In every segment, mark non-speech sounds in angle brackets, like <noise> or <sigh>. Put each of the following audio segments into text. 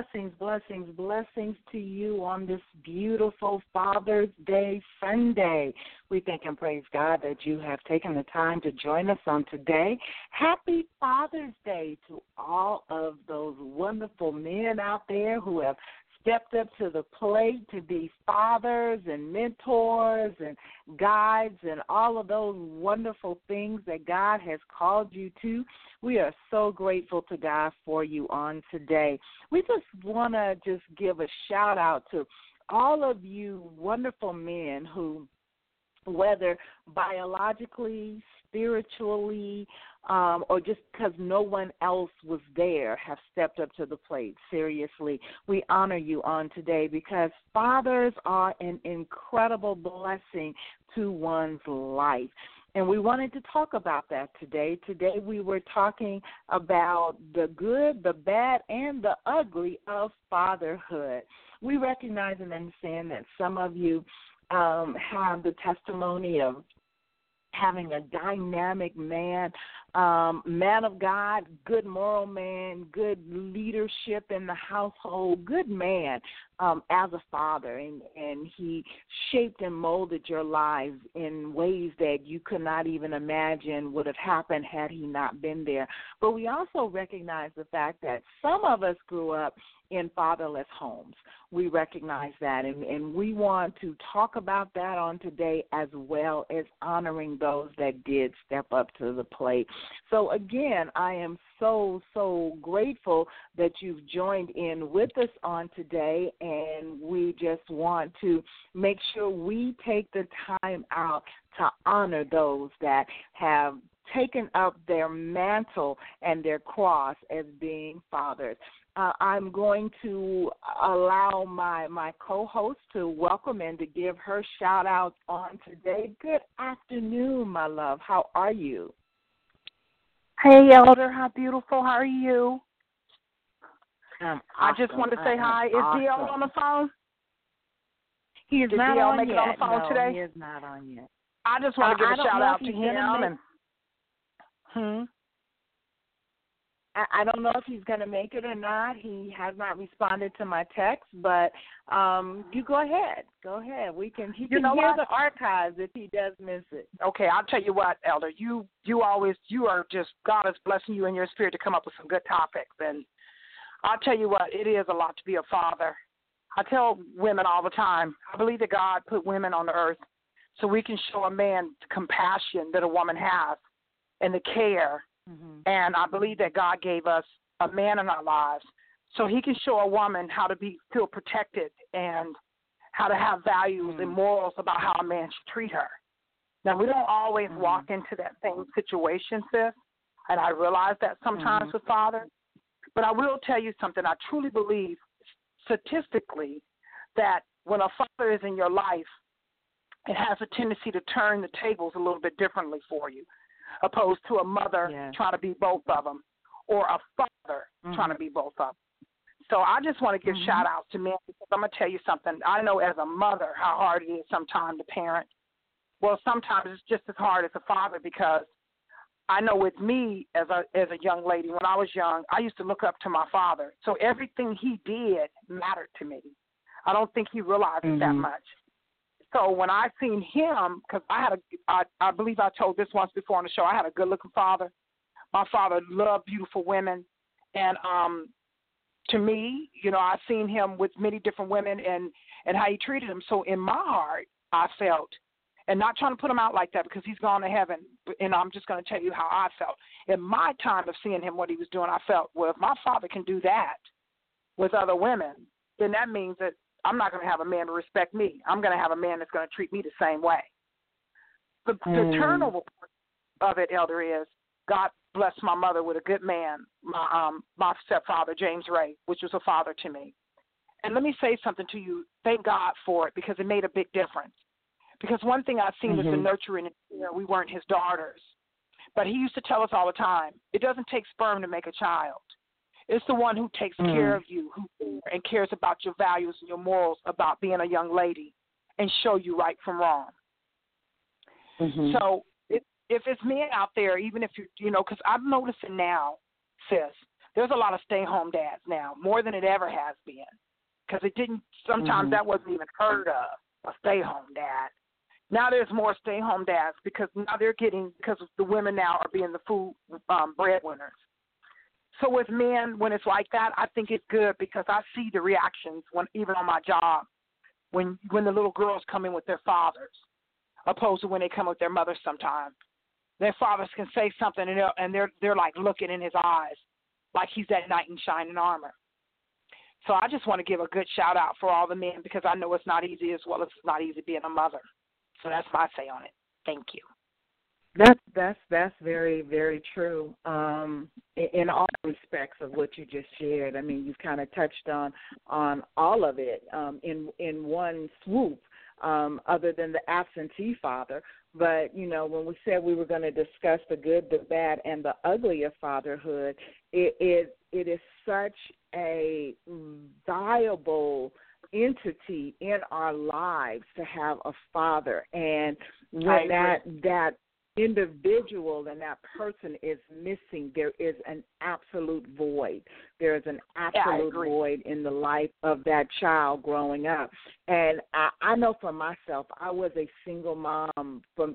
Blessings, blessings, blessings to you on this beautiful Father's Day Sunday. We thank and praise God that you have taken the time to join us on today. Happy Father's Day to all of those wonderful men out there who have stepped up to the plate to be fathers and mentors and guides and all of those wonderful things that God has called you to. We are so grateful to God for you on today. We just want to just give a shout out to all of you wonderful men who whether biologically, spiritually, um, or just because no one else was there, have stepped up to the plate. Seriously, we honor you on today because fathers are an incredible blessing to one's life. And we wanted to talk about that today. Today we were talking about the good, the bad, and the ugly of fatherhood. We recognize and understand that some of you um, have the testimony of having a dynamic man, um, man of God, good moral man, good leadership in the household, good man um, as a father, and and he shaped and molded your lives in ways that you could not even imagine would have happened had he not been there. But we also recognize the fact that some of us grew up in fatherless homes. We recognize that, and, and we want to talk about that on today as well as honoring those that did step up to the plate. So, again, I am so, so grateful that you've joined in with us on today, and we just want to make sure we take the time out to honor those that have taken up their mantle and their cross as being fathers. Uh, I'm going to allow my my co-host to welcome and to give her shout out on today. Good afternoon, my love. How are you? Hey, Elder, how beautiful. How are you? Um, I just want to say hi. Is awesome. DL on the phone? He is Did not DL on make yet. it on the phone no, today? he is not on yet. I just want to Uh, I give a shout out to him and hmm. I, don't know if he's going to make it or not. He has not responded to my text, but um you go ahead. Go ahead. We can. He You can know hear what? the archives if he does miss it. Okay, I'll tell you what, Elder. You you always you are just God is blessing you in your spirit to come up with some good topics, and I'll tell you what, it is a lot to be a father. I tell women all the time, I believe that God put women on the earth so we can show a man the compassion that a woman has and the care Mm-hmm. And I believe that God gave us a man in our lives so he can show a woman how to be feel protected and how to have values and Mhm. morals about how a man should treat her. Now we don't always Mhm. walk into that same situation, sis, and I realize that sometimes Mhm. with fathers. But I will tell you something. I truly believe statistically that when a father is in your life, it has a tendency to turn the tables a little bit differently for you, opposed to a mother Yes. trying to be both of them, or a father Mhm. trying to be both of them. So I just want to give Mhm. shout outs to men because I'm gonna tell you something. I know as a mother how hard it is sometimes to parent. Well, sometimes it's just as hard as a father because I know with me as a as a young lady when I was young, I used to look up to my father. So everything he did mattered to me. I don't think he realizes that Mhm. much. So when I seen him, because I had a, I, I believe I told this once before on the show, I had a good looking father. My father loved beautiful women, and um, to me, you know, I seen him with many different women and and how he treated them. So in my heart, I felt, and not trying to put him out like that because he's gone to heaven, and I'm just going to tell you how I felt. In my time of seeing him, what he was doing, I felt, well, if my father can do that with other women, then that means that I'm not going to have a man to respect me. I'm going to have a man that's going to treat me the same way. The, the Mm. turnover of it, Elder, is God blessed my mother with a good man, my um my stepfather James Ray, which was a father to me. And let me say something to you. Thank God for it because it made a big difference. Because one thing I've seen is the nurturing. and care. We weren't his daughters, but he used to tell us all the time: it doesn't take sperm to make a child. It's the one who takes Mm. care of you, who and cares about your values and your morals about being a young lady, and show you right from wrong. Mhm. So if if it's men out there, even if you you know, because I'm noticing now, sis, there's a lot of stay home dads now, more than it ever has been. Because it didn't. Sometimes Mhm. that wasn't even heard of a stay home dad. Now there's more stay home dads because now they're getting because the women now are being the food um, breadwinners. So with men, when it's like that, I think it's good because I see the reactions when even on my job when when the little girls come in with their fathers, opposed to when they come with their mothers. Sometimes their fathers can say something and they're and they're they're like looking in his eyes, like he's that knight in shining armor. So I just want to give a good shout out for all the men because I know it's not easy as well as it's not easy being a mother. So that's my say on it. Thank you. That's that's that's very very true. Um, in, in all respects of what you just shared, I mean, you've kind of touched on on all of it um, in in one swoop. Um, other than the absentee father, but you know, when we said we were going to discuss the good, the bad, and the ugly of fatherhood, it it, it is such a viable entity in our lives to have a father, and when that that individual and that person is missing, there is an absolute void. There is an absolute agree. void in the life of that child growing up. And I, I know for myself, I was a single mom for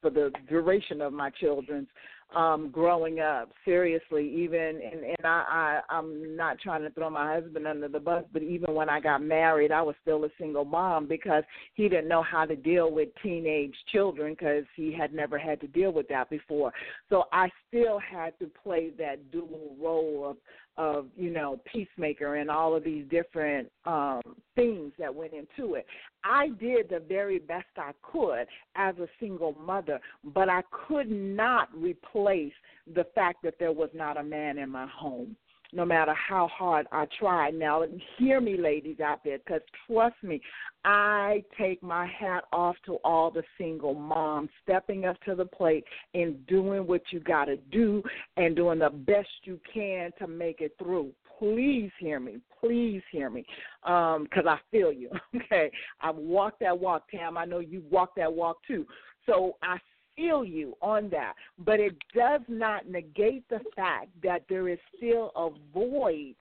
for the duration of my children's um growing up seriously even and and I, I i'm not trying to throw my husband under the bus but even when i got married i was still a single mom because he didn't know how to deal with teenage children because he had never had to deal with that before so i still had to play that dual role of of you know peacemaker and all of these different um things that went into it. I did the very best i could as a single mother but i could not replace the fact that there was not a man in my home no matter how hard I try. Now, hear me, ladies out there, because trust me, I take my hat off to all the single moms stepping up to the plate and doing what you got to do and doing the best you can to make it through. Please hear me. Please hear me, um, because I feel you. <laughs> Okay, I've walked that walk, Tam. I know you walked that walk too. So I feel you on that, but it does not negate the fact that there is still a void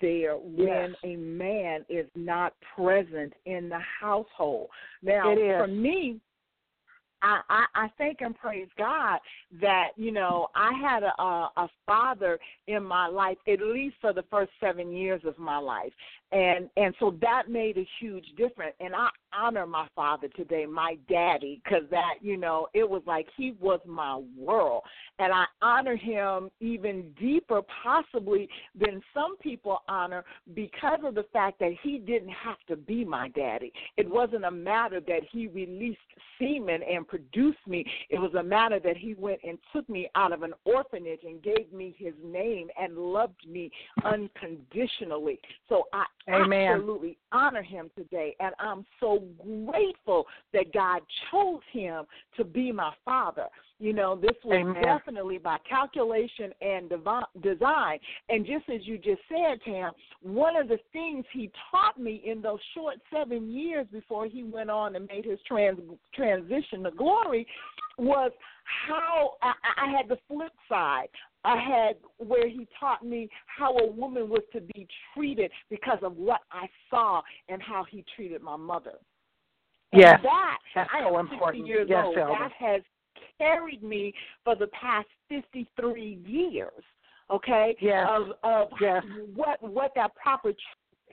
there when Yes. a man is not present in the household. Now, for me, I, I, I thank and praise God that you know I had a, a a father in my life at least for the first seven years of my life, and and so that made a huge difference. And I honor my father today, my daddy, because that you know it was like he was my world, and I honor him even deeper, possibly than some people honor, because of the fact that he didn't have to be my daddy. It wasn't a matter that he released semen and produced me. It was a matter that he went and took me out of an orphanage and gave me his name and loved me unconditionally. So I Amen. absolutely honor him today. And I'm so grateful that God chose him to be my father. You know, this was Amen. definitely by calculation and devi- design. And just as you just said, Tam, one of the things he taught me in those short seven years before he went on and made his trans- transition to glory was how I, I had the flip side I had where he taught me how a woman was to be treated because of what I saw and how he treated my mother. And Yes, that I so am 60 years Yes, old. That has carried me for the past 53 years. Okay, Yes. of of Yes. what what that proper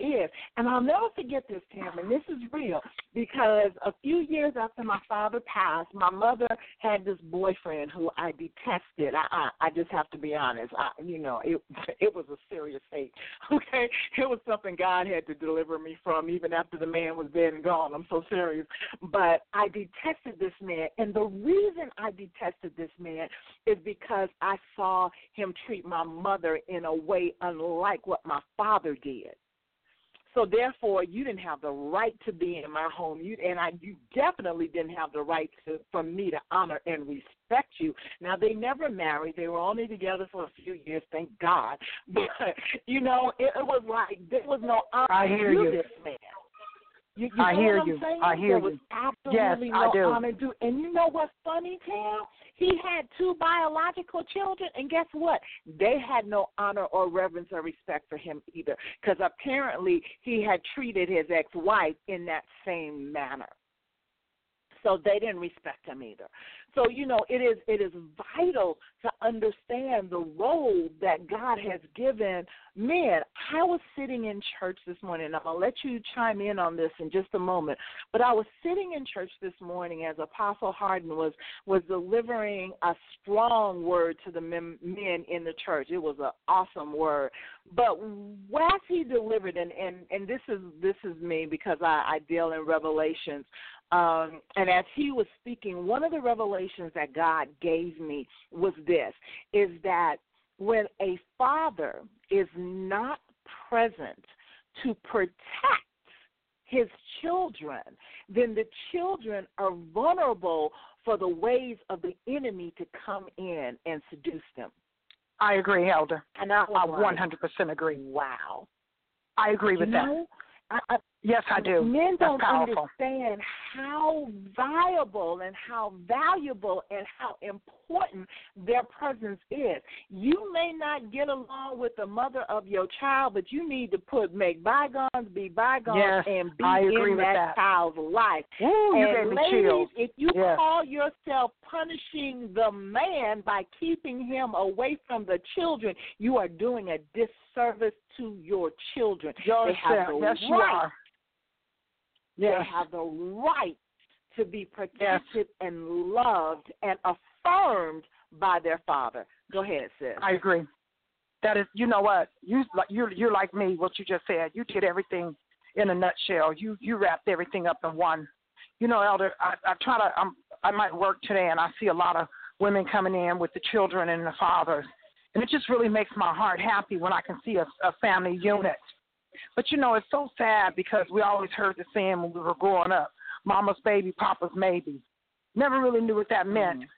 is, and I'll never forget this, and this is real because a few years after my father passed, my mother had this boyfriend who I detested. I I, I just have to be honest. I, you know, it <laughs> it was a serious hate. <laughs> Okay, it was something God had to deliver me from, even after the man was dead and gone. I'm so serious. But I detested this man, and the reason I detested this man is because I saw him treat my mother in a way unlike what my father did. So therefore, you didn't have the right to be in my home. You and I, you definitely didn't have the right to for me to honor and respect you. Now they never married; they were only together for a few years. Thank God. <laughs> But you know, it, it was like there was no honor I hear to you. this man. You, you I hear you. saying? I hear you. Yes, I do. honor due. And you know what's funny, Tam? He had two biological children, and guess what? They had no honor or reverence or respect for him either, because apparently he had treated his ex-wife in that same manner. So they didn't respect him either. So you know, it is it is vital to understand the role that God has given men. I was sitting in church this morning. and I'm gonna let you chime in on this in just a moment. But I was sitting in church this morning as Apostle Harden was was delivering a strong word to the men, men in the church. It was an awesome word. But as he delivered, and and and this is this is me because I, I deal in revelations. Um, and as he was speaking, one of the revelations that God gave me was this: is that when a father is not present to protect his children, then the children are vulnerable for the ways of the enemy to come in and seduce them. I agree, Elder. And I I 100% agree. wow. I agree with you that. know, I, I, Yes, I um, do. Men don't understand how viable and how valuable and how important their presence is. You may not get along with the mother of your child, but you need to put make bygones be bygones Yes, and be in that, that. child's life. You and ladies, chills. if you Yes. call yourself punishing the man by keeping him away from the children, you are doing a disservice to your children. they have Yourself. the Yes, right are. they Yes. have the right to be protected and loved and affirmed by their father. Go ahead, sis. I agree. That is, you know what? You you're you're like me. What you just said. You did everything in a nutshell. You you wrapped everything up in one. You know, Elder. I I try to. I'm I might work today, and I see a lot of women coming in with the children and the fathers, and it just really makes my heart happy when I can see a, a family unit. But you know, it's so sad because we always heard the saying when we were growing up: "Mama's baby, Papa's maybe." Never really knew what that meant. Mm-hmm.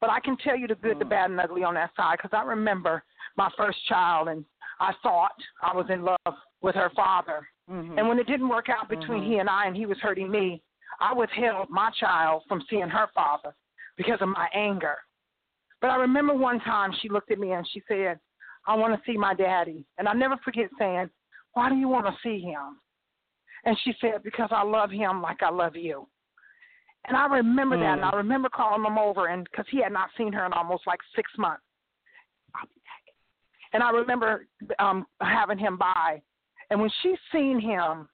But I can tell you the good, the mm-hmm. bad, and ugly on that side because I remember my first child, and I thought I was in love with her father. Mhm. And when it didn't work out between mm-hmm. he and I, and he was hurting me, I withheld my child from seeing her father because of my anger. But I remember one time she looked at me and she said, I want to see my daddy. And I never forget saying, Why do you want to see him? And she said, Because I love him like I love you. And I remember that, and I remember calling him over, and because he had not seen her in almost like six months. I'll be back. And I remember um having him by, and when she seen him,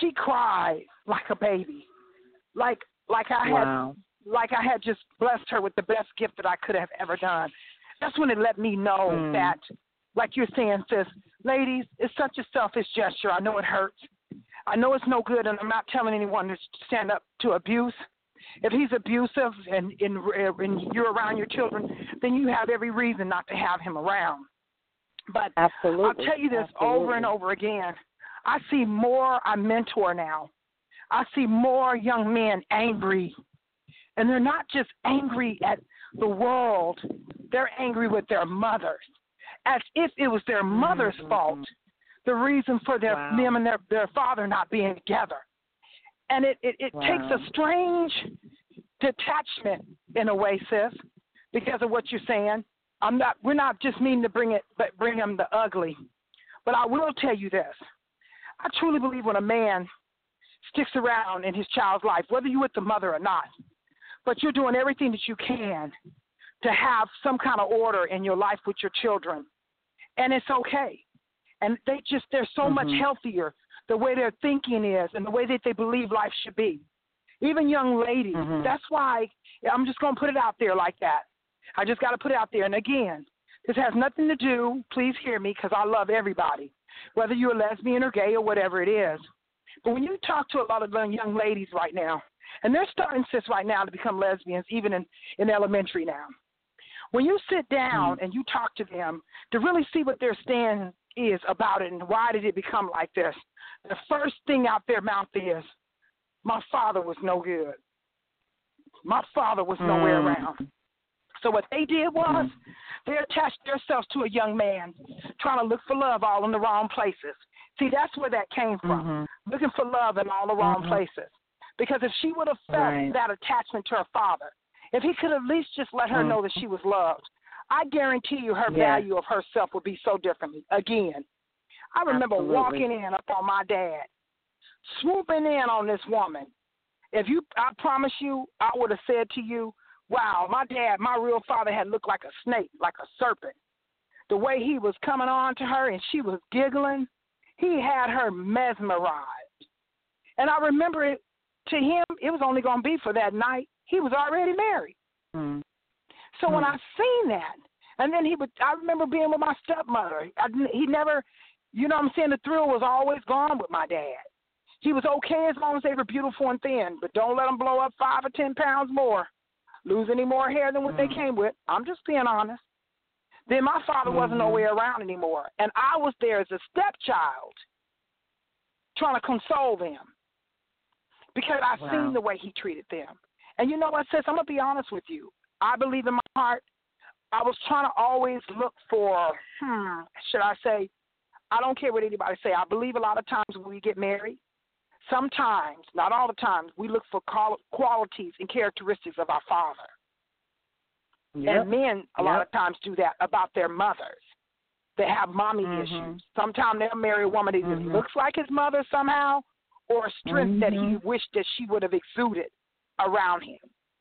she cried like a baby, like like I had Wow. Like I had just blessed her with the best gift that I could have ever done. That's when it let me know Mm. that, like you're saying, sis, ladies, it's such a selfish gesture. I know it hurts. I know it's no good, and I'm not telling anyone to stand up to abuse. If he's abusive and, and, and you're around your children, then you have every reason not to have him around. But Absolutely. I'll tell you this over and over again. I see more, I mentor now. I see more young men angry. And they're not just angry at the world, they're angry with their mothers, as if it was their mother's Mhm. fault, the reason for their Wow. them and their, their father not being together. And it, it, it takes a strange detachment in a way, sis, because of what you're saying. I'm not. We're not just meaning to bring it, but bring him the ugly. But I will tell you this: I truly believe when a man sticks around in his child's life, whether you're with the mother or not, but you're doing everything that you can to have some kind of order in your life with your children, and it's okay. And they just they're so much Mhm. healthier the way their thinking is and the way that they believe life should be. Even young ladies. Mhm. That's why I'm just going to put it out there like that. I just got to put it out there. And again, this has nothing to do, please hear me, because I love everybody, whether you're lesbian or gay or whatever it is. But when you talk to a lot of young ladies right now, and they're starting sis right now to become lesbians, even in, in elementary now. When you sit down and you talk to them to really see what their stand is about it and why did it become like this, the first thing out their mouth is, my father was no good. My father was nowhere Mm. around. So what they did was they attached themselves to a young man, trying to look for love all in the wrong places. See, that's where that came from, Mhm. looking for love in all the wrong Mhm. places. Because if she would have felt Right. that attachment to her father, if he could at least just let her Mm. know that she was loved, I guarantee you her Yes. value of herself would be so differently. Again, I remember Absolutely. walking in up on my dad, swooping in on this woman. If you, I promise you, I would have said to you, "Wow, my dad, my real father, had looked like a snake, like a serpent. The way he was coming on to her, and she was giggling, he had her mesmerized. And I remember it to him, it was only going to be for that night. He was already married. Mm. So when Hmm. I seen that, and then he would, I remember being with my stepmother. I, he never, you know what I'm saying, the thrill was always gone with my dad. He was okay as long as they were beautiful and thin, but don't let them blow up five or ten pounds more, lose any more hair than what they Mm. came with. I'm just being honest. Then my father wasn't Mhm. nowhere around anymore, and I was there as a stepchild, trying to console them because I Wow. seen the way he treated them. And you know what, sis? I'm gonna be honest with you. I believe in my heart. I was trying to always look for, hmm, should I say? I don't care what anybody say. I believe a lot of times when we get married, sometimes, not all the times, we look for qualities and characteristics of our father. Yep. And men, a lot of times, do that about their mothers. They have mommy Mhm. issues. Sometimes they'll marry a woman that Mhm. looks like his mother somehow, or a strength that he Mhm. wished that she would have exuded around him.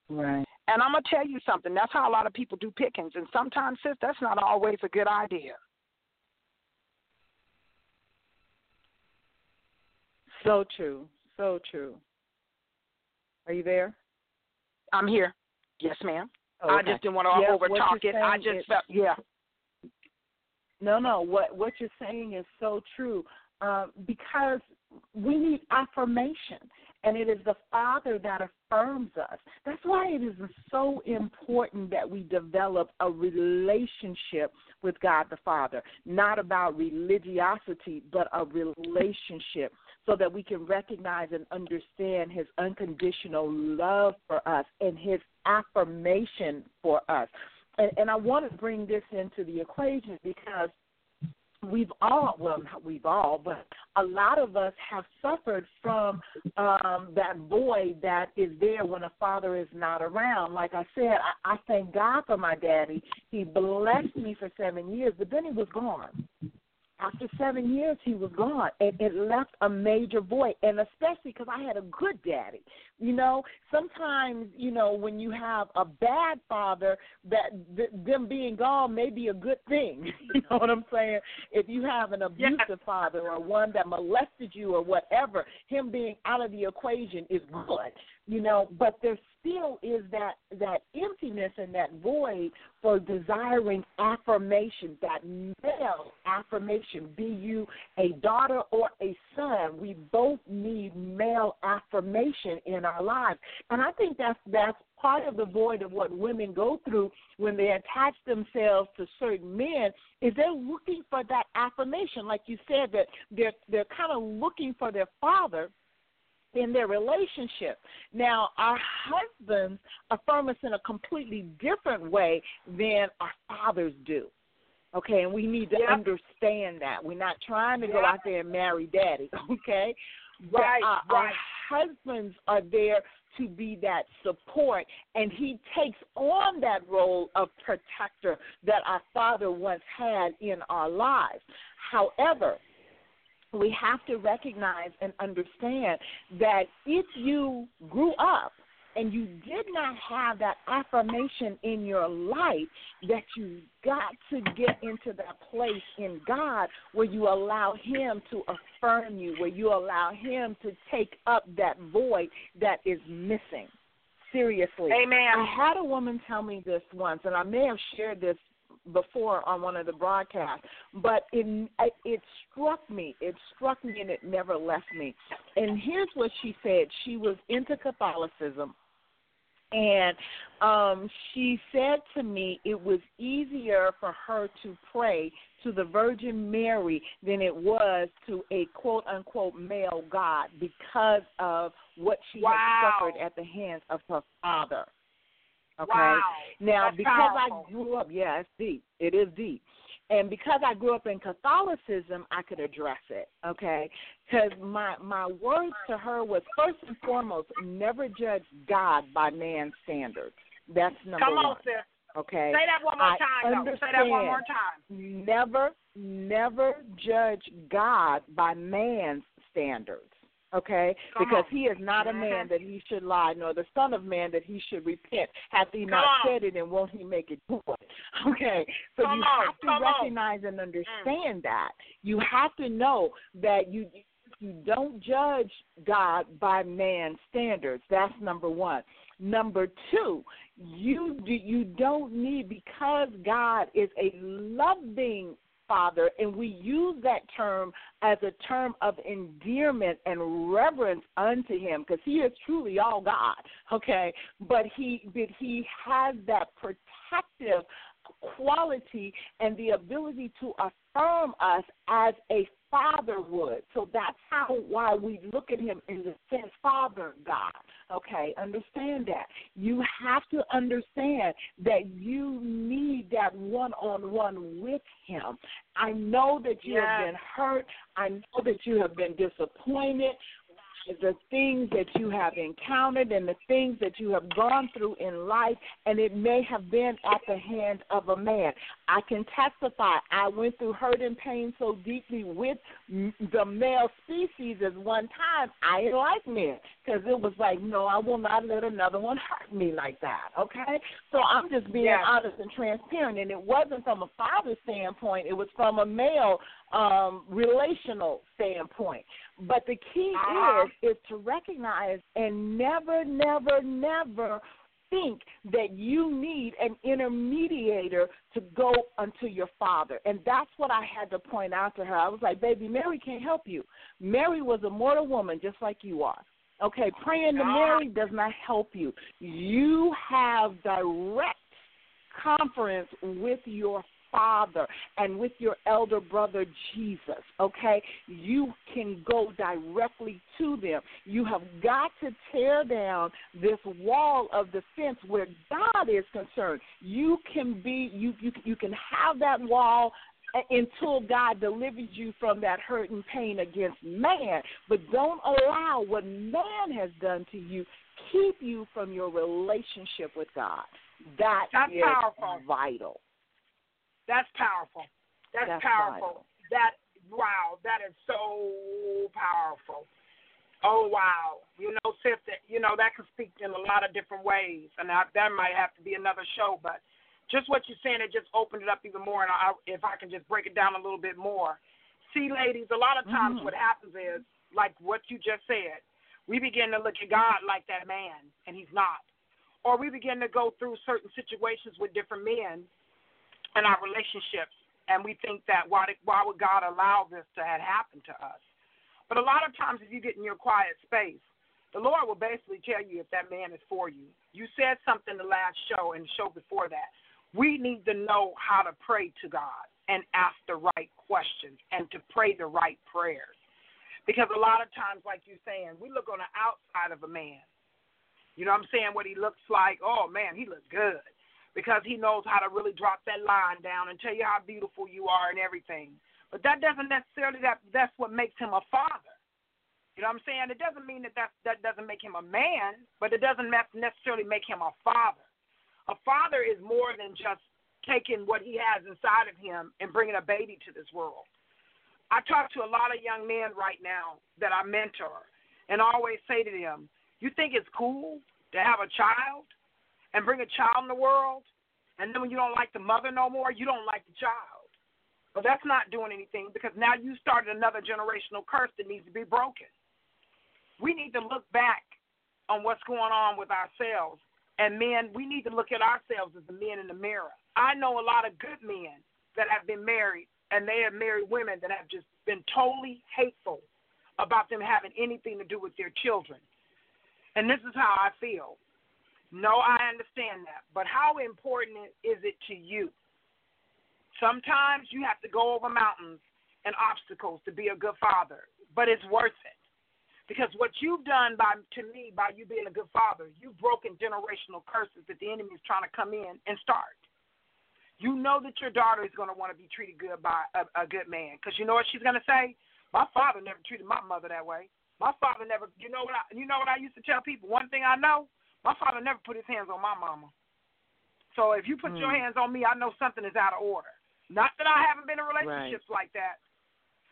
Right. And I'm gonna tell you something. That's how a lot of people do pickings, and sometimes, sis, that's not always a good idea. So true. So true. Are you there? I'm here. Yes, ma'am. I just didn't want to Yeah, over talk it. I just is- felt, yeah. No, no. What what you're saying is so true. Um, because we need affirmation, and it is the Father that affirms us. That's why it is so important that we develop a relationship with God the Father. Not about religiosity, but a relationship, so that we can recognize and understand His unconditional love for us and His affirmation for us and, and I want to bring this into the equation because we've all, well, not we've all, but a lot of us have suffered from um, that void that is there when a father is not around. Like I said, I, I thank God for my daddy. He blessed me for seven years, but then he was gone. After seven years, he was gone, and it left a major void. And especially because I had a good daddy, you know. Sometimes, you know, when you have a bad father, that th- them being gone may be a good thing. <laughs> You know what I'm saying? If you have an abusive father or one that molested you or whatever, him being out of the equation is good, you know. But there still is that that emptiness and that void for desiring affirmation, that male affirmation. Be you a daughter or a son, we both need male affirmation in our lives, and I think that's that's part of the void of what women go through when they attach themselves to certain men is they're looking for that affirmation like you said that they're they're kind of looking for their father in their relationship. Now, our husbands affirm us in a completely different way than our fathers do. Okay, and we need to Yep. understand that. We're not trying to go out there and marry daddy, <laughs> okay? that Right, our, right. our husbands are there to be that support, and he takes on that role of protector that our father once had in our lives. However, we have to recognize and understand that if you grew up and you did not have that affirmation in your life, that you got to get into that place in God where you allow Him to affirm you, where you allow Him to take up that void that is missing. Seriously. Amen. I had a woman tell me this once, and I may have shared this before on one of the broadcasts, but it it struck me. It struck me, and it never left me. And here's what she said: She was into Catholicism, and um, she said to me it was easier for her to pray to the Virgin Mary than it was to a quote unquote male God because of what she Wow. had suffered at the hands of her father. Okay. Wow. Now, That's because powerful. I grew up, yeah, it's deep. It is deep. And because I grew up in Catholicism, I could address it, okay? Because my my words to her was first and foremost, never judge God by man's standards. That's number Come one. on, sis. Okay. Say that one more I time, though. Say that one more time. Never, never judge God by man's standards. Okay? Come because on. he is not a man Mhm. that he should lie, nor the son of man that he should repent. Hath he not on. said it, and won't he make it good? <laughs> Okay. So Come you on, have to come recognize and understand that. You have to know that you you don't judge God by man's standards. That's number one. Number two, you do, you don't need because God is a loving Father, and we use that term as a term of endearment and reverence unto Him, because He is truly all God. Okay, but He but He has that protective quality and the ability to affirm us as a father would. So that's how why we look at him in the sense Father God. Okay, understand that. You have to understand that you need that one on one with him. I know that you have been hurt. I know that you have been disappointed the things that you have encountered and the things that you have gone through in life, and it may have been at the hand of a man. I can testify. I went through hurt and pain so deeply with the male species at one time. I didn't like men because it was like, no, I will not let another one hurt me like that. Okay, so I'm just being Yes. honest and transparent, and it wasn't from a father's standpoint. It was from a male um, relational standpoint. But the key Uh-huh. is is to recognize and never, never, never think that you need an intermediator to go unto your father. And that's what I had to point out to her. I was like, baby, Mary can't help you. Mary was a mortal woman just like you are. Okay, praying to Ah. Mary does not help you. You have direct conference with your father and with your elder brother Jesus, okay? You can go directly to them. You have got to tear down this wall of defense where God is concerned. You can be you you you can have that wall until God delivers you from that hurt and pain against man, but don't allow what man has done to you keep you from your relationship with God. That That's is powerful. vital. That's powerful. That's, That's powerful. That wow, that is so powerful. Oh wow, you know, sis, that you know that could speak in a lot of different ways, and I, that might have to be another show. But just what you're saying, it just opened it up even more. And I, if I can just break it down a little bit more, see, ladies, a lot of times Mhm. what happens is like what you just said. We begin to look at God like that man, and he's not. Or we begin to go through certain situations with different men in our relationships, and we think that why did, why would God allow this to have happened to us? But a lot of times, if you get in your quiet space, the Lord will basically tell you if that man is for you. You said something the last show and the show before that. We need to know how to pray to God and ask the right questions and to pray the right prayers. Because a lot of times, like you're saying, we look on the outside of a man. You know what I'm saying? What he looks like. Oh, man, he looks good because he knows how to really drop that line down and tell you how beautiful you are and everything. But that doesn't necessarily that that's what makes him a father. You know what I'm saying? It doesn't mean that that, that doesn't make him a man, but it doesn't necessarily make him a father. A father is more than just taking what he has inside of him and bringing a baby to this world. I talk to a lot of young men right now that I mentor and always say to them, You think it's cool to have a child and bring a child in the world? And then when you don't like the mother no more, you don't like the child. But that's not doing anything because now you started another generational curse that needs to be broken. We need to look back on what's going on with ourselves. And men, we need to look at ourselves as the men in the mirror. I know a lot of good men that have been married and they have married women that have just been totally hateful about them having anything to do with their children. And this is how I feel. No, I understand that. But how important is it to you? Sometimes you have to go over mountains and obstacles to be a good father, but it's worth it. Because what you've done by to me by you being a good father, you've broken generational curses that the enemy is trying to come in and start. You know that your daughter is going to want to be treated good by a, a good man, because you know what she's going to say. My father never treated my mother that way. My father never. You know what? I, you know what I used to tell people. One thing I know, my father never put his hands on my mama. So if you put Mm. your hands on me, I know something is out of order. Not that I haven't been in relationships like that.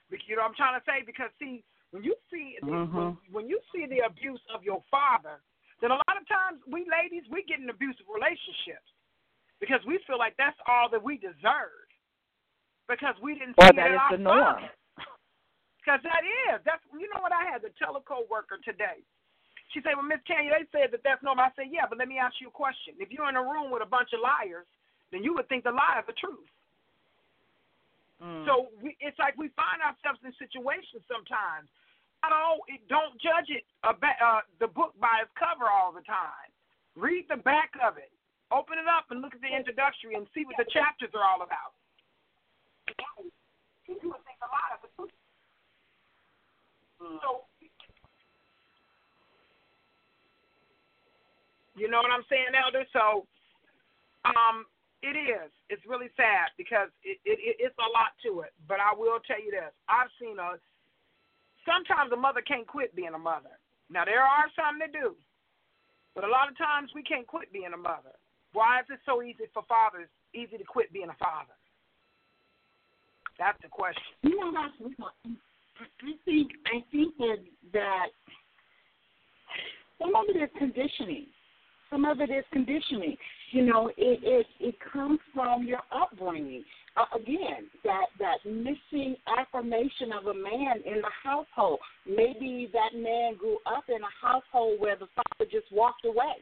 But you know what I'm trying to say? Because see, when you see the, Mhm. when, when you see the abuse of your father, then a lot of times we ladies we get in abusive relationships because we feel like that's all that we deserve because we didn't Or see that it our the norm. Because that is. That's you know what I had to tell a coworker today. She said, Well, Miss Kenya, they said that that's normal. I said, Yeah, but let me ask you a question. If you're in a room with a bunch of liars, then you would think the lie is the truth. Mm. So we, it's like we find ourselves in situations sometimes. Not all, it, don't judge it about, uh, the book by its cover all the time. Read the back of it. Open it up and look at the introductory and see what the chapters are all about. You would think a lot of it. So, you know what I'm saying, Elder? So, um, it is. It's really sad because it, it, it it's a lot to it. But I will tell you this: I've seen a. Sometimes a mother can't quit being a mother. Now there are some that do, but a lot of times we can't quit being a mother. Why is it so easy for fathers? Easy to quit being a father. That's the question. You know, that's I think I think that that some of it is conditioning. Some of it is conditioning. You know, it it it comes from your upbringing. Uh, again, that that missing affirmation of a man in the household. Maybe that man grew up in a household where the father just walked away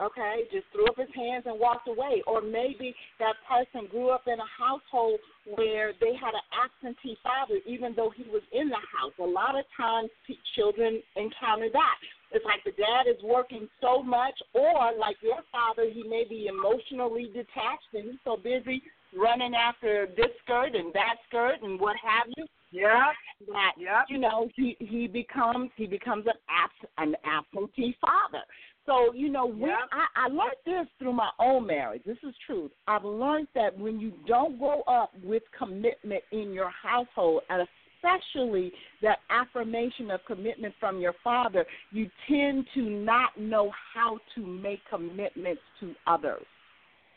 okay, just threw up his hands and walked away. Or maybe that person grew up in a household where they had an absentee father, even though he was in the house. A lot of times, children encounter that. It's like the dad is working so much, or like your father, he may be emotionally detached and he's so busy running after this skirt and that skirt and what have you Yeah. that Yep. you know he he becomes he becomes an abs an absentee father. So you know when Yep. I, I learned this through my own marriage. This is truth. I've learned that when you don't grow up with commitment in your household, and especially that affirmation of commitment from your father, you tend to not know how to make commitments to others.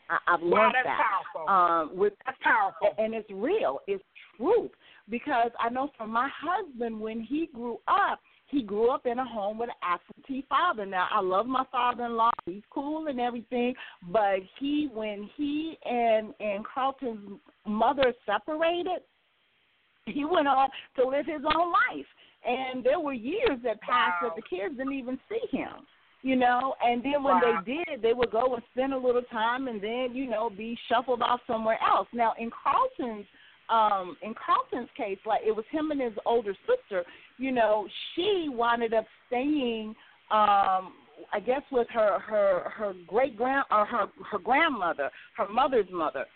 I, I've Wow, learned that powerful. um, with That's powerful. and it's real. It's truth. Because I know from my husband, when he grew up, he grew up in a home with an absentee father. Now I love my father-in-law; he's cool and everything. But he, when he and and Carlton's mother separated, he went on to live his own life. And there were years that passed Wow. that the kids didn't even see him. You know, and then when Wow. they did, they would go and spend a little time, and then you know be shuffled off somewhere else. Now in Carlton's um in Carlton's case, like it was him and his older sister, you know, she wounded up staying um I guess with her her her great grand or her her grandmother, her mother's mother.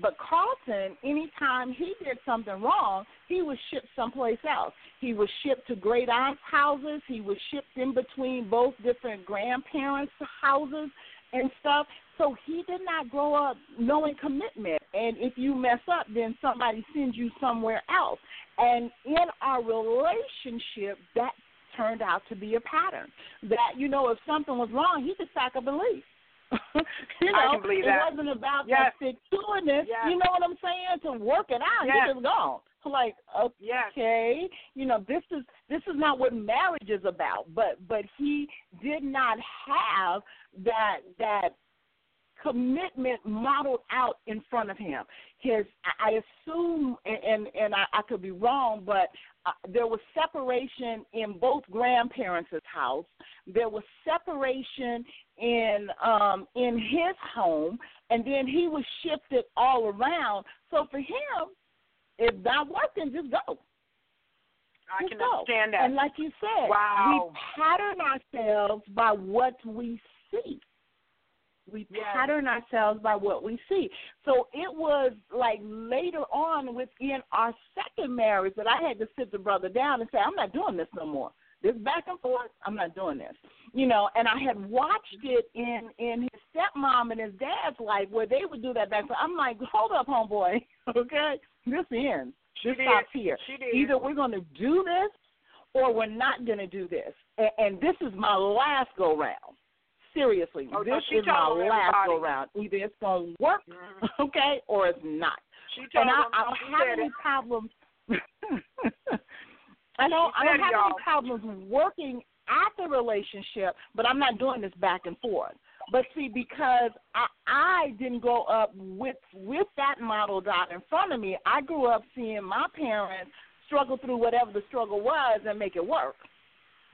But Carlton, anytime he did something wrong, he was shipped someplace else. He was shipped to great aunts' houses. He was shipped in between both different grandparents' houses and stuff. So he did not grow up knowing commitment. And if you mess up, then somebody sends you somewhere else. And in our relationship, that turned out to be a pattern. That you know, if something was wrong, he could sack and leave. <laughs> you know, I can believe it that. wasn't about Yes. that stick-to-itiveness. Yes. You know what I'm saying? To work it out, Yes. he just gone. Like, Yes. okay, you know, this is this is not what marriage is about. But but he did not have that that commitment modeled out in front of him. His, I I assume, and and, and I, I could be wrong, but uh, there was separation in both grandparents' house. There was separation in um in his home, and then he was shifted all around. So for him, if not working, just go. I Just can go. understand that. And like you said, Wow. we pattern ourselves by what we see. We Yes. pattern ourselves by what we see. So it was like later on within our second marriage that I had to sit the brother down and say, I'm not doing this no more. This back and forth, I'm not doing this. You know, and I had watched it in in his stepmom and his dad's life where they would do that back. and forth. I'm like, hold up, homeboy, <laughs> okay, this ends. She This did. stops here. She did. Either we're going to do this or we're not going to do this. And, and this is my last go round. Seriously, Oh, this is my last go round. Either it's going to work, Mhm. okay, or it's not. She told And I. <laughs> I don't have any it. problems. I don't. I don't have any y'all. problems working at the relationship, but I'm not doing this back and forth. But see, because I, I didn't grow up with with that model dot in front of me, I grew up seeing my parents struggle through whatever the struggle was and make it work.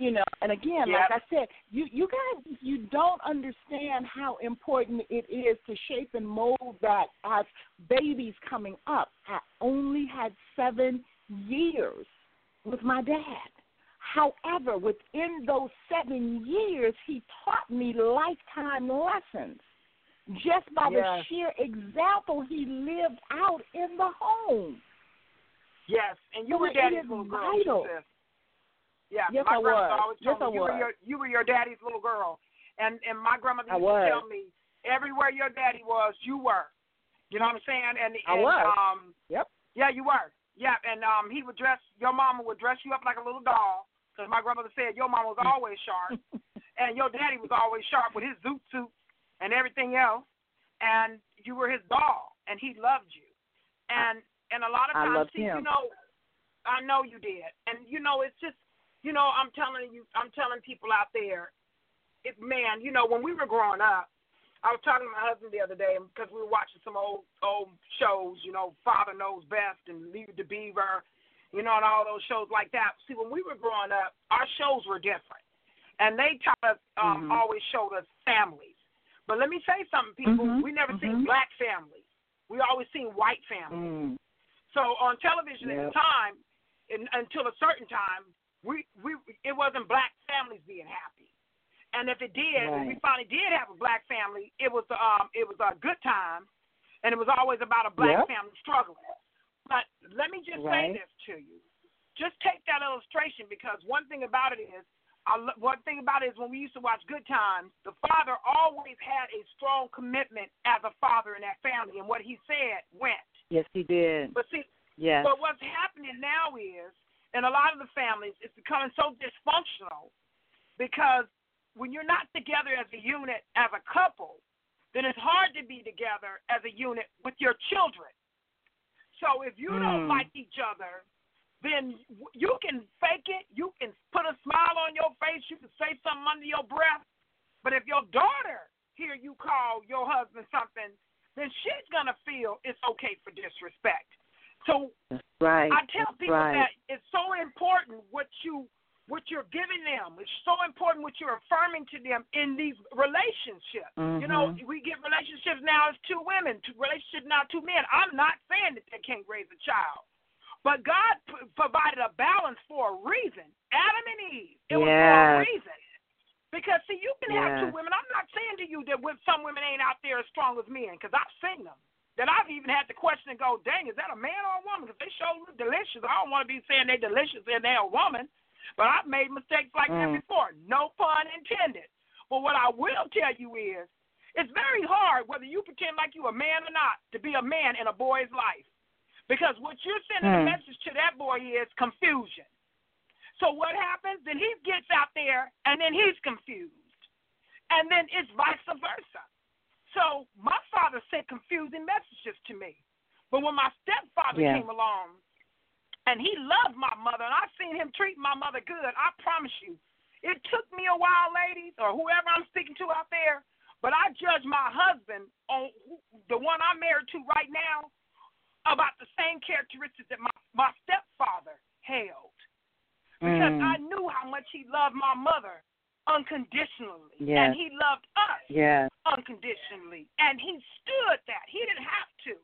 You know, and again, Yep. like I said, you you guys you don't understand how important it is to shape and mold that as babies coming up. I only had seven years with my dad. However, within those seven years, he taught me lifetime lessons just by the sheer example he lived out in the home. Yes, and you So were daddy's little girl. vital. Said. Yeah, Yes, my I grandmother was. always Yes, told me I you were your you were your daddy's little girl, and and my grandmother used to tell me everywhere your daddy was, you were. You know what I'm saying? And I was. Um, Yep. Yeah, you were. Yeah, and um, he would dress your mama would dress you up like a little doll, because my grandmother said your mama was <laughs> always sharp, and your daddy was always sharp with his zoot suit and everything else, and you were his doll, and he loved you, and and a lot of I times, loved see, you know, I know you did, and you know, it's just, you know, I'm telling you, I'm telling people out there, it man, you know, when we were growing up, I was talking to my husband the other day because we were watching some old old shows, you know, Father Knows Best and Leave to Beaver, you know, and all those shows like that. See, when we were growing up, our shows were different, and they taught us, um, Mhm. always showed us families. But let me say something, people. Mhm, We never seen mhm. black families. We always seen white families. Mm. So on television at the time, in, until a certain time, we we it wasn't black families being happy. And if it did, if we finally did have a black family, it was um it was a good time, and it was always about a black Yep. family struggling. But let me just say this to you: just take that illustration because one thing about it is, I, one thing about it is when we used to watch Good Times, the father always had a strong commitment as a father in that family, and what he said went. Yes, he did. But see, Yes. but what's happening now is, in a lot of the families, it's becoming so dysfunctional because when you're not together as a unit, as a couple, then it's hard to be together as a unit with your children. So if you don't Mm. like each other, then you can fake it. You can put a smile on your face. You can say something under your breath. But if your daughter hear you call your husband something, then she's gonna feel it's okay for disrespect. So That's right. I tell That's people right. that it's so important what you what you're giving them. It's so important what you're affirming to them in these relationships. You know, Mhm. we get relationships now as two women, two relationships now two men. I'm not saying that they can't raise a child, but God p- provided a balance for a reason. Adam and Eve, it was for a reason. Because see, you can have two women. I'm not saying to you that some women ain't out there as strong as men, because I've seen them. That I've even had to question and go, dang, is that a man or a woman? Because they look delicious. I don't want to be saying they're delicious and they're a woman, but I've made mistakes like that Mm. before. No pun intended. But what I will tell you is, it's very hard whether you pretend like you're a man or not to be a man in a boy's life, because what you're sending a Mm. message to that boy is confusion. So what happens? Then he gets out there and then he's confused. And then it's vice versa. So my father sent confusing messages to me. But when my stepfather Yeah. came along and he loved my mother and I seen him treat my mother good, I promise you, it took me a while, ladies, or whoever I'm speaking to out there, but I judge my husband on who, the one I'm married to right now about the same characteristics that my, my stepfather held because Mm. I knew how much he loved my mother unconditionally, Yes. and he loved us Yes. unconditionally, and he stood that. He didn't have to.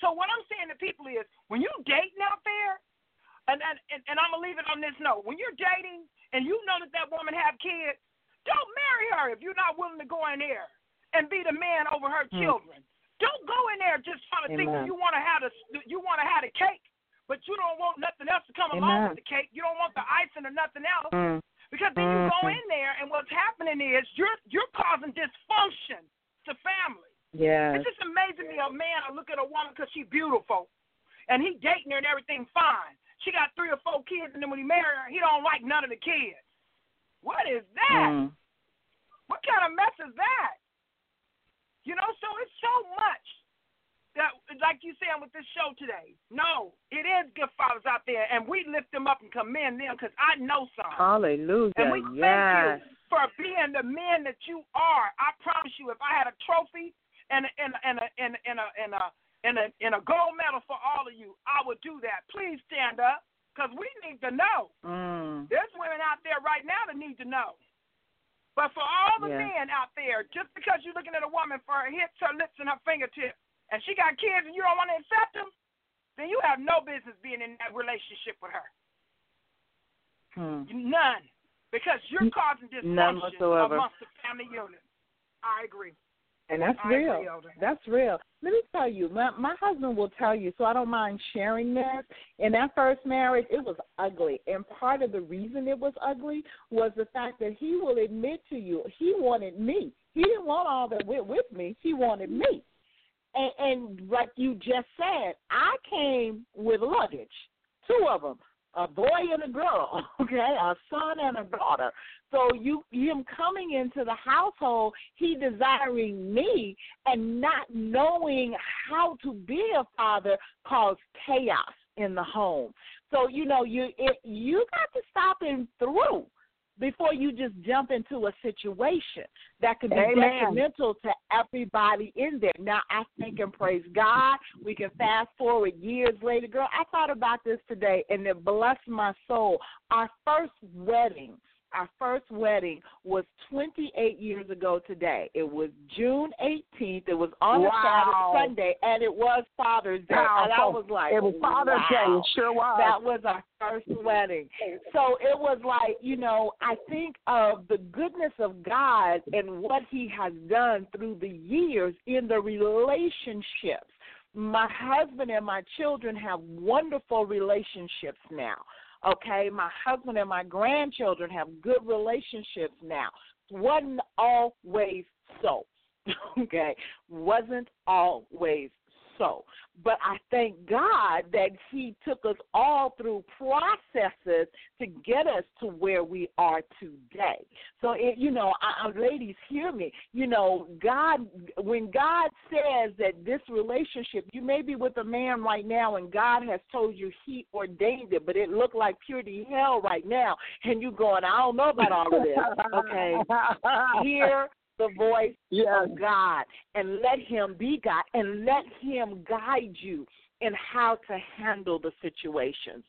So what I'm saying to people is, when you dating out there, and and and, I'm gonna leave it on this note: when you're dating and you know that that woman have kids, don't marry her if you're not willing to go in there and be the man over her Hmm. children. Don't go in there just trying to think Amen. you want to have the you want to have the cake, but you don't want nothing else to come along with the cake. You don't want the icing or nothing else. Mm. Because then you go Mhm. in there, and what's happening is you're you're causing dysfunction to family. Yes. It's just amazing me a man will look at a woman because she's beautiful, and he dating her and everything fine. She got three or four kids, and then when he marry her, he don't like none of the kids. What is that? Mm. What kind of mess is that? You know, so it's so much like you saying with this show today. No, it is good fathers out there, and we lift them up and commend them because I know some. Hallelujah. And we yes. thank you for being the men that you are. I promise you, if I had a trophy and a, and a, and a, and a, and a, and a, and a, and a gold medal for all of you, I would do that. Please stand up because we need to know. Mm. There's women out there right now that need to know. But for all the Yeah. men out there, just because you're looking at a woman for her hips, her lips, and her fingertips, and she got kids and you don't want to accept them, then you have no business being in that relationship with her. Hmm. None. Because you're causing dysfunction amongst the family unit. I agree. And that's I real. agree, That's real. Let me tell you, my my husband will tell you, so I don't mind sharing this. In that first marriage, it was ugly, and part of the reason it was ugly was the fact that he will admit to you he wanted me. He didn't want all that went with me. He wanted me. And, and like you just said, I came with luggage, two of them, a boy and a girl, <laughs> okay, a son and a daughter. So you him coming into the household, he desiring me and not knowing how to be a father caused chaos in the home. So you know you it, you got to stop him through before you just jump into a situation that could be Amen. detrimental to everybody in there. Now I think and praise God, we can fast forward years later. Girl, I thought about this today and it blessed my soul. Our first wedding our first wedding was 28 years ago today. It was June 18th. It was on Wow. a Saturday, Sunday, and it was Father's Day. And I was like, It was Father's Day. wow. It sure was. That was our first wedding. So it was like, you know, I think of the goodness of God and what He has done through the years in the relationships. My husband and my children have wonderful relationships now. Okay, my husband and my grandchildren have good relationships now. Wasn't always so. <laughs> Okay, wasn't always so. But I thank God that He took us all through processes to get us to where we are today. So, it, you know, I, I, ladies, hear me. You know, God, when God says that this relationship, you may be with a man right now, and God has told you He ordained it, but it looked like purity hell right now, and you going, I don't know about all of this. <laughs> Okay, hear the voice yes. of God and let Him be God and let Him guide you in how to handle the situations.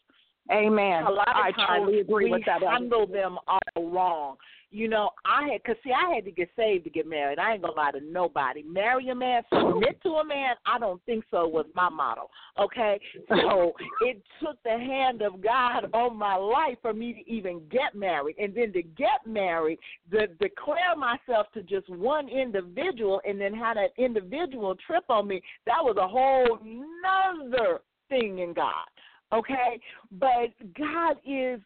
Amen. A lot of I times totally agree we with that. Handle them all wrong. You know, I had, cause see, I had to get saved to get married. I ain't gonna lie to nobody. Marry a man, submit to a man. I don't think so. Was my motto. Okay, so it took the hand of God <laughs> on my life for me to even get married, and then to get married, to declare myself to just one individual, and then have that individual trip on me. That was a whole nother thing in God. Okay, but God is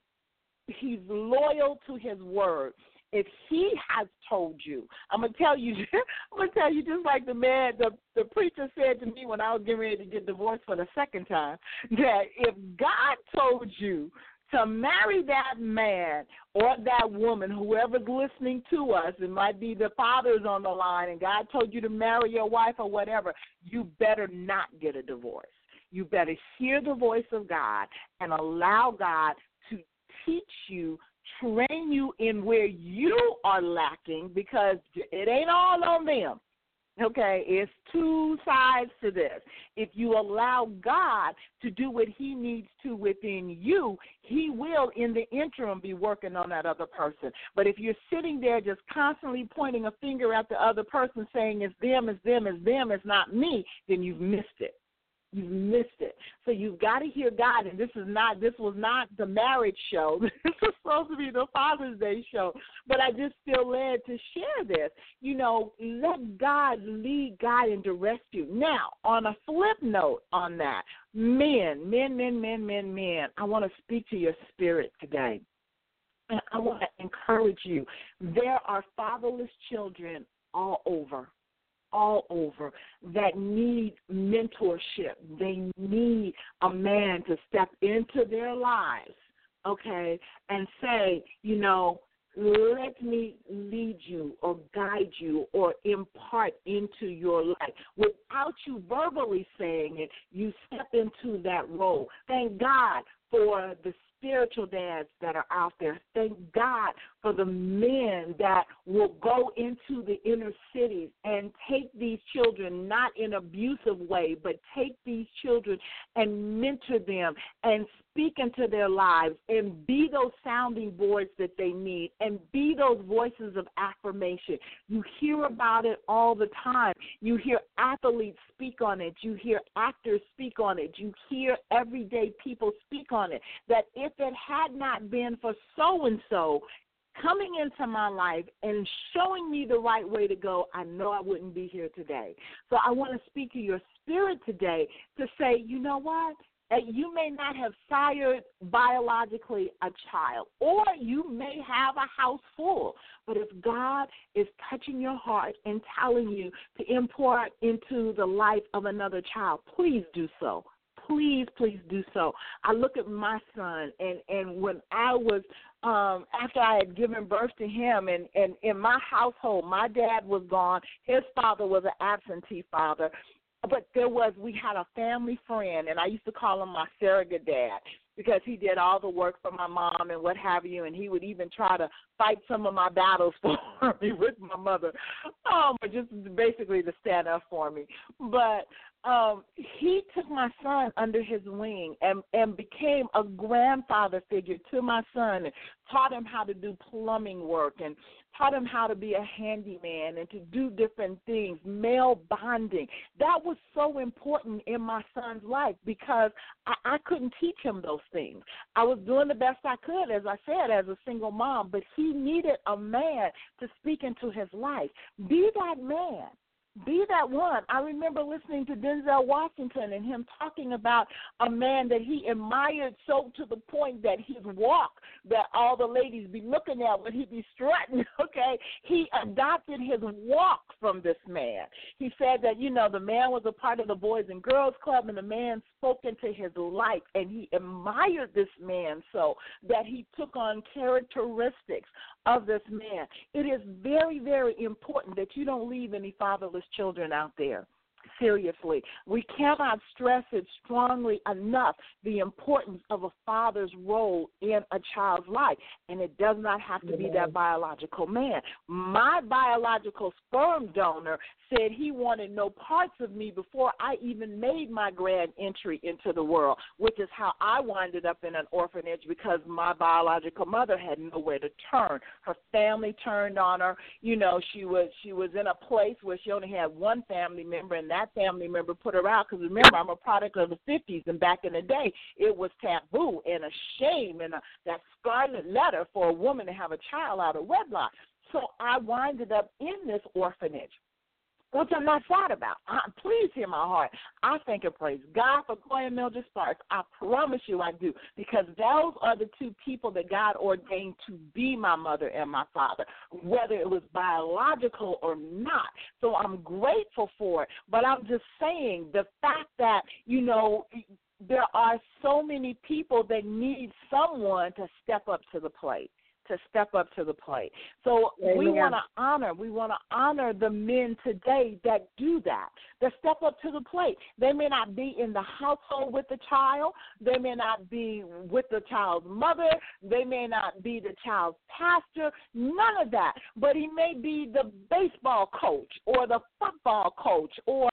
He's loyal to His word. If He has told you, I'm gonna tell you. <laughs> I'm gonna tell you just like the man, the the preacher said to me when I was getting ready to get divorced for the second time, <laughs> that if God told you to marry that man or that woman, whoever's listening to us, it might be the fathers on the line, and God told you to marry your wife or whatever, you better not get a divorce. You better hear the voice of God and allow God to teach you, train you in where you are lacking because it ain't all on them. Okay, it's two sides to this. If you allow God to do what He needs to within you, He will, in the interim, be working on that other person. But if you're sitting there just constantly pointing a finger at the other person saying, it's them, it's them, it's them, it's not me, then you've missed it. You've missed it. So you've got to hear God. And this is not. This was not the marriage show. <laughs> This was supposed to be the Father's Day show. But I just feel led to share this. You know, let God lead, guide, and direct you. Now, on a flip note, on that, men, men, men, men, men, men. I want to speak to your spirit today. And I want to encourage you. There are fatherless children all over all over that need mentorship. They need a man to step into their lives, okay, and say, you know, let me lead you or guide you or impart into your life. Without you verbally saying it, you step into that role. Thank God for the spiritual dads that are out there. Thank God for the men that will go into the inner cities and take these children not in abusive way, but take these children and mentor them and speak into their lives and be those sounding boards that they need and be those voices of affirmation. You hear about it all the time. You hear athletes speak on it. You hear actors speak on it. You hear everyday people speak on it. That if it had not been for so and so, coming into my life and showing me the right way to go, I know I wouldn't be here today. So I want to speak to your spirit today to say, you know what? Eh, you may not have sired biologically a child, or you may have a house full. But if God is touching your heart and telling you to import into the life of another child, please do so please, please do so. I look at my son, and and when I was um after I had given birth to him, and and in my household, my dad was gone. His father was an absentee father, but there was we had a family friend, and I used to call him my surrogate dad because he did all the work for my mom and what have you, and he would even try to fight some of my battles <laughs> for me with my mother, um, but just basically to stand up for me. But um, he took my son under his wing and and became a grandfather figure to my son and taught him how to do plumbing work and taught him how to be a handyman and to do different things, male bonding. That was so important in my son's life because I, I couldn't teach him those things. I was doing the best I could, as I said, as a single mom, but he needed a man to speak into his life. Be that man be that one. I remember listening to Denzel Washington and him talking about a man that he admired so to the point that his walk that all the ladies be looking at when he be strutting, <laughs> okay? He adopted his walk from this man. He said that, you know, the man was a part of the Boys and Girls Club and the man spoke into his life and he admired this man so that he took on characteristics of this man. It is very, very important that you don't leave any fatherless children out there seriously. We cannot stress it strongly enough the importance of a father's role in a child's life. And it does not have to be that biological man. My biological sperm donor said he wanted no parts of me before I even made my grand entry into the world, which is how I winded up in an orphanage because my biological mother had nowhere to turn. Her family turned on her. You know, she was she was in a place where she only had one family member and that family member put her out because remember I'm a product of the 50s and back in the day it was taboo and a shame and a, that scarlet letter for a woman to have a child out of wedlock. So I winded up in this orphanage which I'm not sad about. I, please hear my heart. I thank and praise God for Koya Mildred Sparks. I promise you I do, because those are the two people that God ordained to be my mother and my father, whether it was biological or not. So I'm grateful for it. But I'm just saying the fact that, you know, there are so many people that need someone to step up to the plate to step up to the plate. So we want to honor, we want to honor the men today that do that, that step up to the plate. They may not be in the household with the child, they may not be with the child's mother, they may not be the child's pastor, none of that. But he may be the baseball coach or the football coach or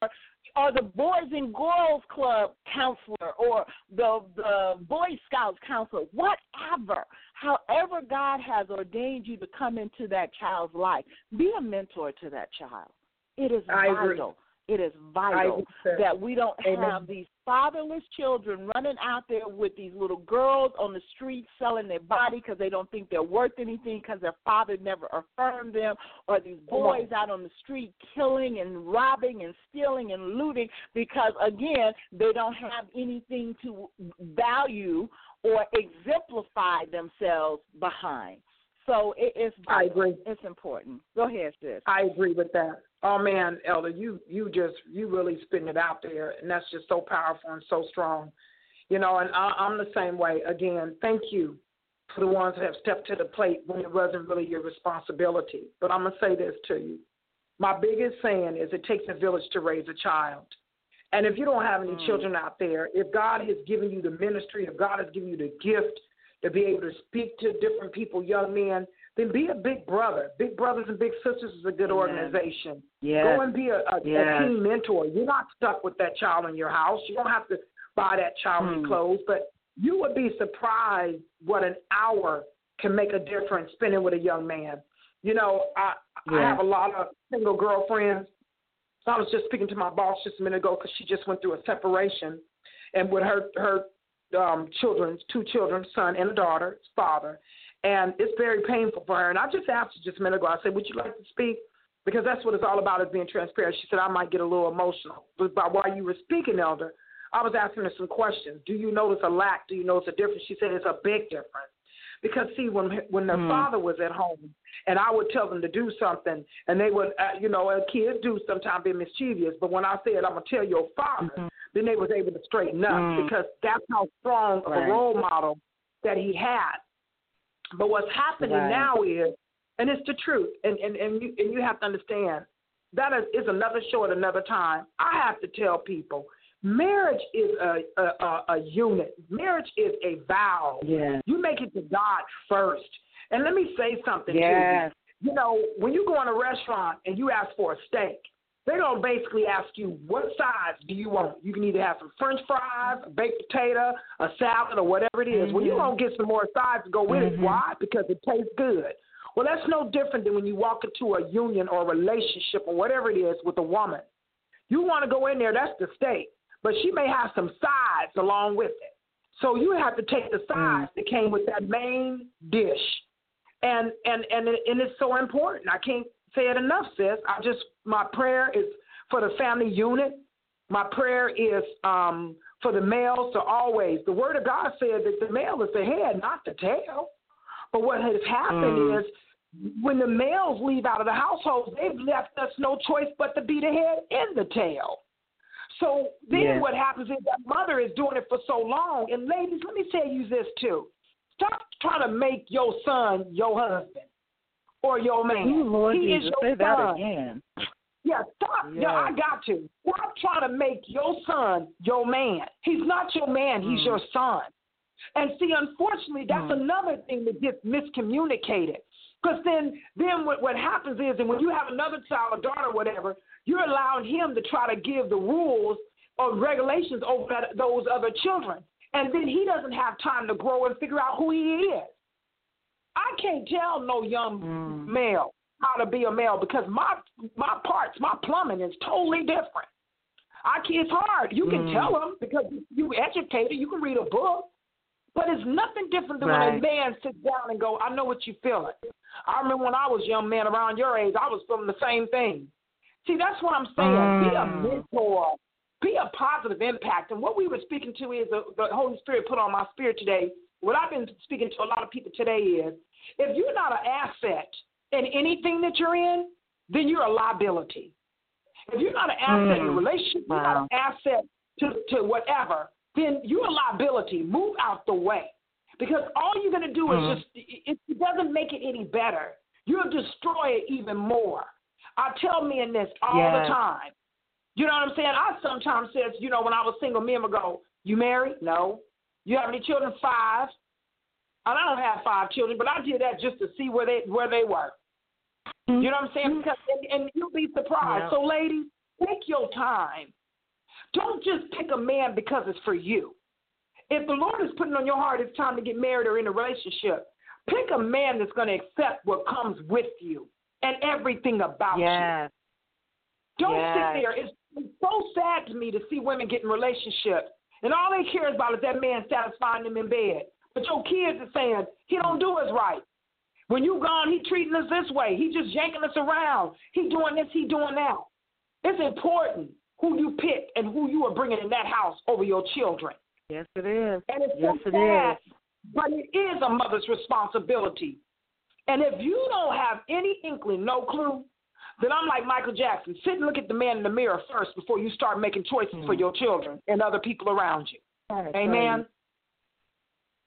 or the Boys and Girls Club counselor or the the Boy Scouts counselor, whatever. However God has ordained you to come into that child's life, be a mentor to that child. It is I agree. vital. It is vital that we don't Amen. have these fatherless children running out there with these little girls on the street selling their body because they don't think they're worth anything because their father never affirmed them, or these boys out on the street killing and robbing and stealing and looting because, again, they don't have anything to value or exemplify themselves behind. So it is I agree. It's important. Go ahead, sis. I agree with that. Oh man, Elder, you you just you really spitting it out there, and that's just so powerful and so strong. You know, and I, I'm the same way. Again, thank you for the ones that have stepped to the plate when it wasn't really your responsibility. But I'm gonna say this to you. My biggest saying is it takes a village to raise a child. And if you don't have any Mm. children out there, if God has given you the ministry, if God has given you the gift to be able to speak to different people, young men, then be a big brother. Big brothers and big sisters is a good Amen. organization. Yes. Go and be a, a, Yes. a team mentor. You're not stuck with that child in your house. You don't have to buy that child new Hmm. clothes, but you would be surprised what an hour can make a difference spending with a young man. You know, I I have a lot of single girlfriends. I was just speaking to my boss just a minute ago because she just went through a separation, and with her her um, children, two children, son and a daughter, father, and it's very painful for her. And I just asked her just a minute ago. I said, "Would you like to speak?" Because that's what it's all about is being transparent. She said, "I might get a little emotional." But while you were speaking, Elder, I was asking her some questions. Do you notice a lack? Do you notice a difference? She said it's a big difference. Because see, when when their Hmm. father was at home, and I would tell them to do something, and they would, uh, you know, uh, kids do sometimes be mischievous. But when I said I'm gonna tell your father, Mhm. then they was able to straighten up Mm. because that's how strong of Right. a role model that he had. But what's happening Right. now is, and it's the truth, and and and you and you have to understand that is, is another show at another time. I have to tell people, marriage is a a, a, a unit. Marriage is a vow. Yes. You make it to God first. And let me say something Yes. to you. You know, when you go in a restaurant and you ask for a steak, they're gonna basically ask you what size do you want. You can either have some French fries, a baked potato, a salad, or whatever it is. Well, you're Mhm. gonna get some more sides to go with it. Mhm. Why? Because it tastes good. Well, that's no different than when you walk into a union or a relationship or whatever it is with a woman. You want to go in there, that's the steak, but she may have some sides along with it. So you have to take the sides that came with that main dish, and and and it, and it's so important. I can't say it enough, sis. I just my prayer is for the family unit. My prayer is um, for the males to always. The Word of God said that the male is the head, not the tail. But what has happened Mm. is when the males leave out of the household, they've left us no choice but to be the head and the tail. So then Yes. what happens is that mother is doing it for so long. And ladies, let me tell you this too. Stop trying to make your son your husband or your man. Ooh, Lord he Jesus, is your say that son. again. Yeah, stop. Yeah, Yes. I got to. Stop trying to make your son your man. He's not your man, he's Mm. your son. And see, unfortunately, that's Mm. another thing that gets miscommunicated. Because then, then what, what happens is, and when you have another child, a daughter, whatever, you're allowing him to try to give the rules or regulations over that, those other children. And then he doesn't have time to grow and figure out who he is. I can't tell no young Mm. male how to be a male because my my parts, my plumbing is totally different. I it's hard. You can Mm. tell them because you educated. You can read a book, but it's nothing different than when a man sits down and go, "I know what you're feeling." I remember when I was a young man around your age, I was feeling the same thing. See, that's what I'm saying. Be a Mm. mentor. Be a positive impact. And what we were speaking to is the, the Holy Spirit put on my spirit today. What I've been speaking to a lot of people today is if you're not an asset in anything that you're in, then you're a liability. If you're not an asset in a Mm. relationship, you're not an asset to, to whatever, then you're a liability. Move out the way. Because all you're going to do Mhm. is just, it, it doesn't make it any better. You'll destroy it even more. I tell men this all Yes. the time. You know what I'm saying? I sometimes says, you know, when I was single, men would go, You married? No. You have any children? Five. And I don't have five children, but I did that just to see where they where they were. You know what I'm saying? Mm-hmm. Because and, and you'll be surprised. Yeah. So, ladies, take your time. Don't just pick a man because it's for you. If the Lord is putting on your heart it's time to get married or in a relationship, pick a man that's going to accept what comes with you and everything about you. Yes. Don't Yes. sit there. It's, it's so sad to me to see women get in relationships, and all they care about is that man satisfying them in bed. But your kids are saying he don't do us right. When you gone, he treating us this way. He just yanking us around. He doing this. He doing that. It's important who you pick and who you are bringing in that house over your children. Yes, it is. And it's Yes, so it sad, is. but it is a mother's responsibility. And if you don't have any inkling, no clue, then I'm like Michael Jackson. Sit and look at the man in the mirror first before you start making choices for Mhm. your children and other people around you. Amen.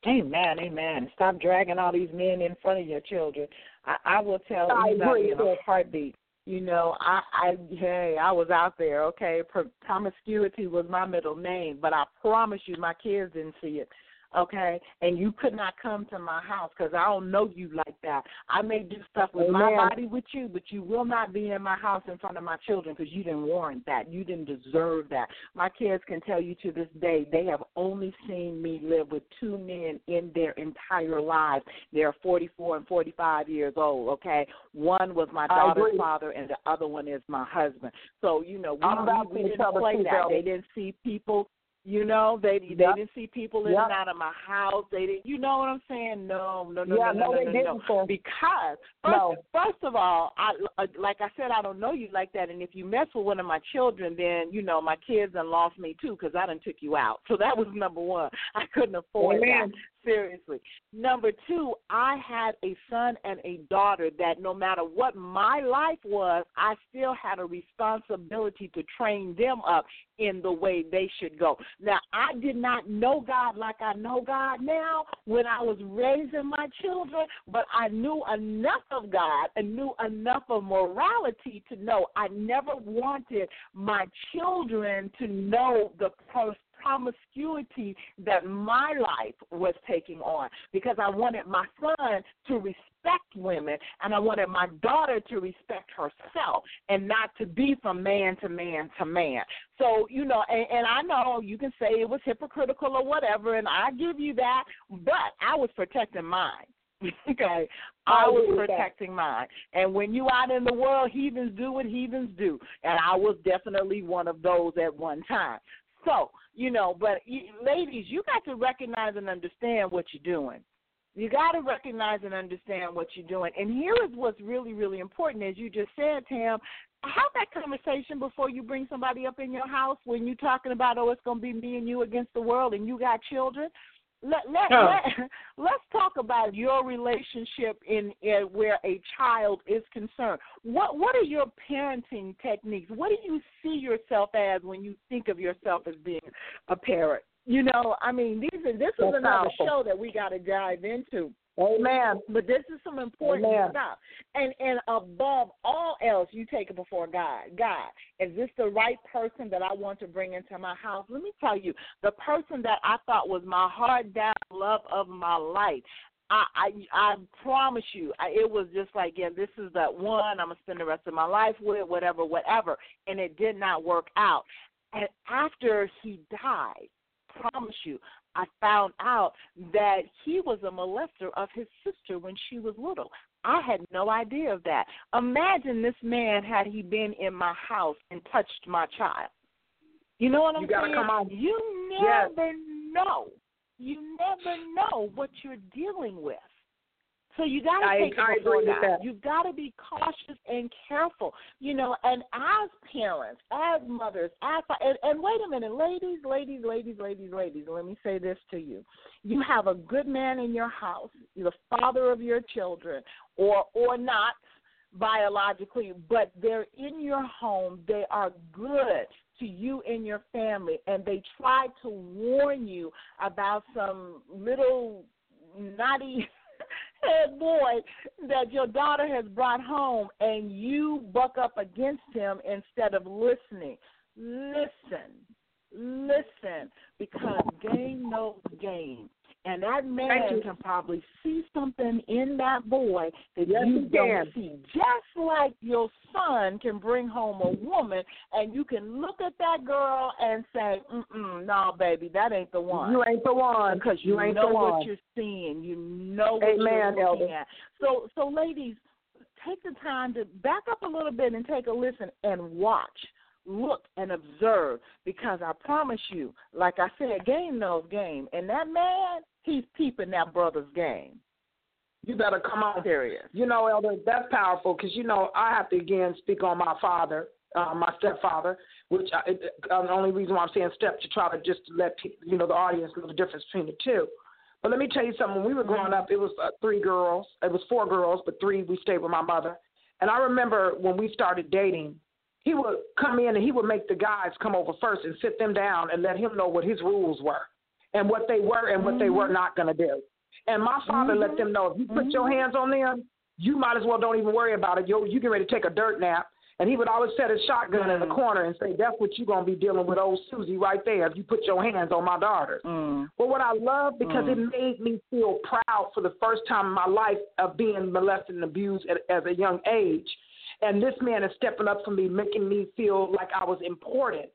Amen, amen. Stop dragging all these men in front of your children. I, I will tell I anybody agree. in a heartbeat. You know, I, I, hey, I was out there. Okay, Pro- promiscuity was my middle name, but I promise you, my kids didn't see it. Okay, and you could not come to my house because I don't know you like that. I may do stuff with my body with you, but you will not be in my house in front of my children because you didn't warrant that. You didn't deserve that. My kids can tell you to this day they have only seen me live with two men in their entire lives. They're 44 and 45 years old. Okay, one was my daughter's father, and the other one is my husband. So you know we, we, we didn't play that. They didn't see people. You know, they they Yep. didn't see people in Yep. and out of my house. They didn't. You know what I'm saying? No, no, no, yeah, no, no, no, they no, no, sis. Because first, No. first of all, I uh, like I said, I don't know you like that, and if you mess with one of my children, then you know my kids done lost me too because I done took you out. So that was number one. I couldn't afford Amen. that. Seriously. Number two, I had a son and a daughter that no matter what my life was, I still had a responsibility to train them up in the way they should go. Now, I did not know God like I know God now when I was raising my children, but I knew enough of God and knew enough of morality to know I never wanted my children to know the pros- promiscuity that my life was taking on because I wanted my son to respect women and I wanted my daughter to respect herself and not to be from man to man to man. So, you know, and, and I know you can say it was hypocritical or whatever, and I give you that, but I was protecting mine. <laughs> okay, I was agree with that. protecting mine. And when you out in the world, heathens do what heathens do, and I was definitely one of those at one time. So, you know, but you, ladies, you got to recognize and understand what you're doing. You got to recognize and understand what you're doing. And here is what's really, really important, as you just said, Tam. Have that conversation before you bring somebody up in your house when you're talking about, oh, it's going to be me and you against the world, and you got children. Let let, Yeah. let <laughs> let's talk about your relationship in, in where a child is concerned. What what are your parenting techniques? What do you see yourself as when you think of yourself as being a parent? You know, I mean, these are, this is That's another powerful. show that we got to dive into. Amen. But this is some important Amen. stuff. And and above all else, you take it before God. God, is this the right person that I want to bring into my house? Let me tell you, the person that I thought was my hard down love of my life. I I, I promise you, I, it was just like, yeah, this is that one I'm gonna spend the rest of my life with, whatever, whatever. And it did not work out. And after he died, promise you, I found out that he was a molester of his sister when she was little. I had no idea of that. Imagine this man had he been in my house and touched my child. You know what I'm You gotta saying? come on. You Yes. never know. You never know what you're dealing with. So you got to take I it before agree with that. You've got to be cautious and careful, you know. And as parents, as mothers, as and, and wait a minute, ladies, ladies, ladies, ladies, ladies. Let me say this to you: you have a good man in your house, the father of your children, or or not. biologically, but they're in your home. They are good to you and your family, and they try to warn you about some little naughty head boy that your daughter has brought home, and you buck up against him instead of listening. Listen, listen, because game knows game. And that man you. can probably see something in that boy that Yes, you don't can. see. Just like your son can bring home a woman, and you can look at that girl and say, "Mm-mm, no, baby, that ain't the one." You ain't the one. because you, you ain't know the what you're seeing. You know what Amen, you're looking Elder. at. So, so ladies, take the time to back up a little bit and take a listen and watch, look and observe. Because I promise you, like I said, game knows game, and that man, he's peeping that brother's game. You better come on. Serious. You know, Elder, that's powerful because you know I have to again speak on my father, uh, my stepfather, which I, uh, the only reason why I'm saying step to try to just let people, you know the audience know the difference between the two. But let me tell you something. When we were growing up, it was uh, three girls. It was four girls, but three we stayed with my mother. And I remember when we started dating, he would come in and he would make the guys come over first and sit them down and let him know what his rules were and what they were and what they were mm-hmm. not going to do. And my father let mm-hmm. them know if you put your mm-hmm. hands on them, you might as well don't even worry about it. Yo, you get ready to take a dirt nap. And he would always set his shotgun in the corner and say, That's what you're going to be dealing with old Susie right there if you put your hands on my daughters. Mm. But what I love because it mm. made me feel proud for the first time in my life of being molested and abused at, at a young age. And this man is stepping up for me, making me feel like I was important.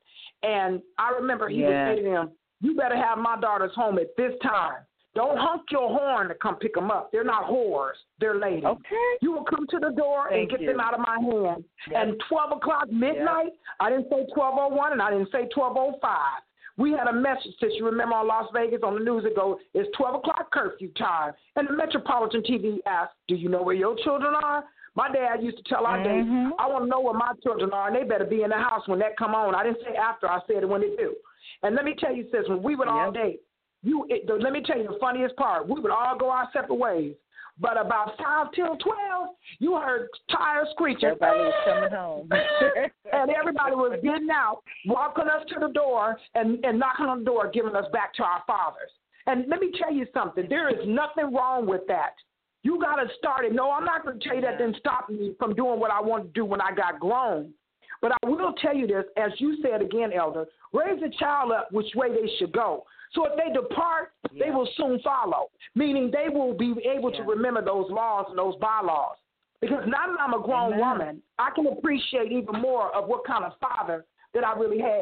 And I remember he Yeah. would say to him, You better have my daughters home at this time. Don't honk your horn to come pick them up. They're not whores, they're ladies. Okay. You will come to the door and get you. them out of my hand. Yep. And 12 o'clock midnight, I didn't say 1201 and I didn't say 1205. We had a message that you remember on Las Vegas on the news ago. It's 12 o'clock curfew time. And the Metropolitan TV asked, Do you know where your children are? My dad used to tell our days, Mhm. I want to know where my children are, and they better be in the house when that come on. I didn't say after, I said it when they do. And let me tell you, sis, when we would all date, you it, let me tell you the funniest part. We would all go our separate ways. But about five till twelve, you heard tires screeching. Everybody was coming home. <laughs> and everybody was getting out, walking us to the door and, and knocking on the door, giving us back to our fathers. And let me tell you something, there is nothing wrong with that. You got to start it. No, I'm not going to tell you that didn't stop me from doing what I wanted to do when I got grown. But I will tell you this, as you said again, Elder, raise a child up which way they should go. So if they depart, they will soon follow, meaning they will be able to remember those laws and those bylaws. Because now that I'm a grown Amen. woman, I can appreciate even more of what kind of father that I really had.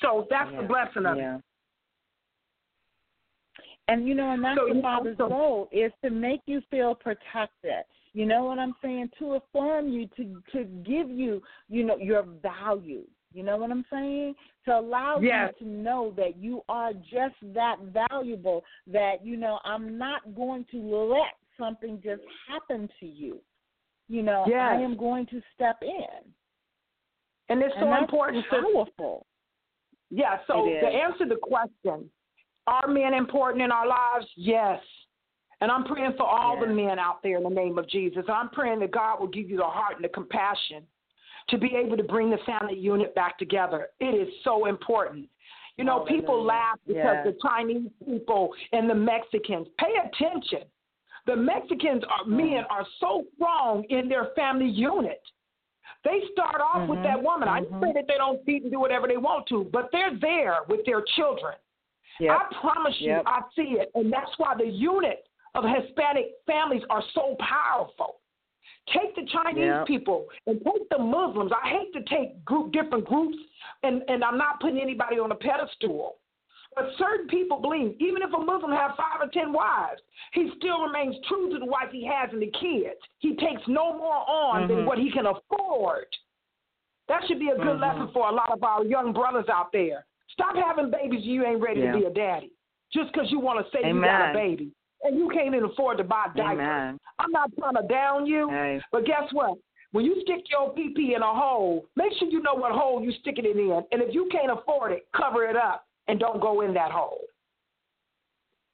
So that's the blessing of it. And you know, and that's So the father's so- role is to make you feel protected. You know what I'm saying? To affirm you, to to give you, you know, your value. You know what I'm saying? To allow Yes. you to know that you are just that valuable. That you know, I'm not going to let something just happen to you. You know, I am going to step in. And it's and so important. powerful. Yeah, so to answer the question, are men important in our lives? Yes. And I'm praying for all the men out there in the name of Jesus. And I'm praying that God will give you the heart and the compassion to be able to bring the family unit back together. It is so important. You know, people laugh because Yes. the Chinese people and the Mexicans pay attention. The Mexicans are men are so strong in their family unit. They start off with Mhm, that woman. I didn't mhm. say that they don't beat and do whatever they want to, but they're there with their children. Yep. I promise you, Yep. I see it. And that's why the unit of Hispanic families are so powerful. Take the Chinese Yep. people and take the Muslims. I hate to take group different groups, and, and I'm not putting anybody on a pedestal. But certain people believe, even if a Muslim has five or ten wives, he still remains true to the wife he has and the kids. He takes no more on than Mhm. what he can afford. That should be a good Mhm. lesson for a lot of our young brothers out there. Stop having babies you ain't ready Yeah. to be a daddy. Just because you want to say you got a baby. And you can't even afford to buy diapers. Amen. I'm not trying to down you, Hey. but guess what? When you stick your PP in a hole, make sure you know what hole you're sticking it in. And if you can't afford it, cover it up and don't go in that hole.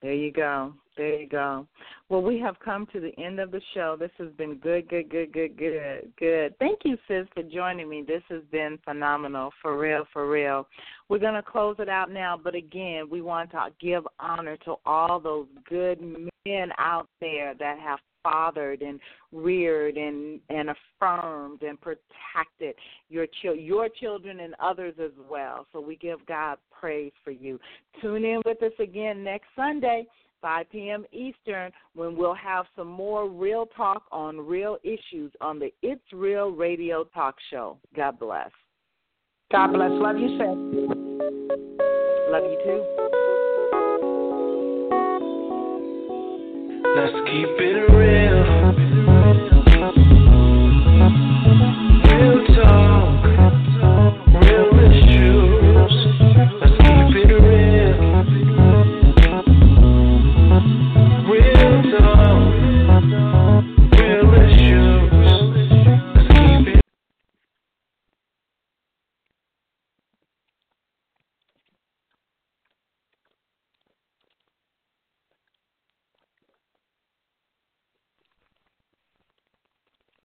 There you go. There you go. Well, we have come to the end of the show. This has been good, good, good, good, good, good. Thank you, sis, for joining me. This has been phenomenal, for real, for real. We're going to close it out now, but again, we want to give honor to all those good men out there that have fathered and reared and and affirmed and protected your chil- your children and others as well. So we give God praise for you. Tune in with us again next Sunday. 5 p.m. Eastern, when we'll have some more real talk on real issues on the It's Real Radio Talk Show. God bless. God bless. Love you, sis. Love you too. Let's keep it real.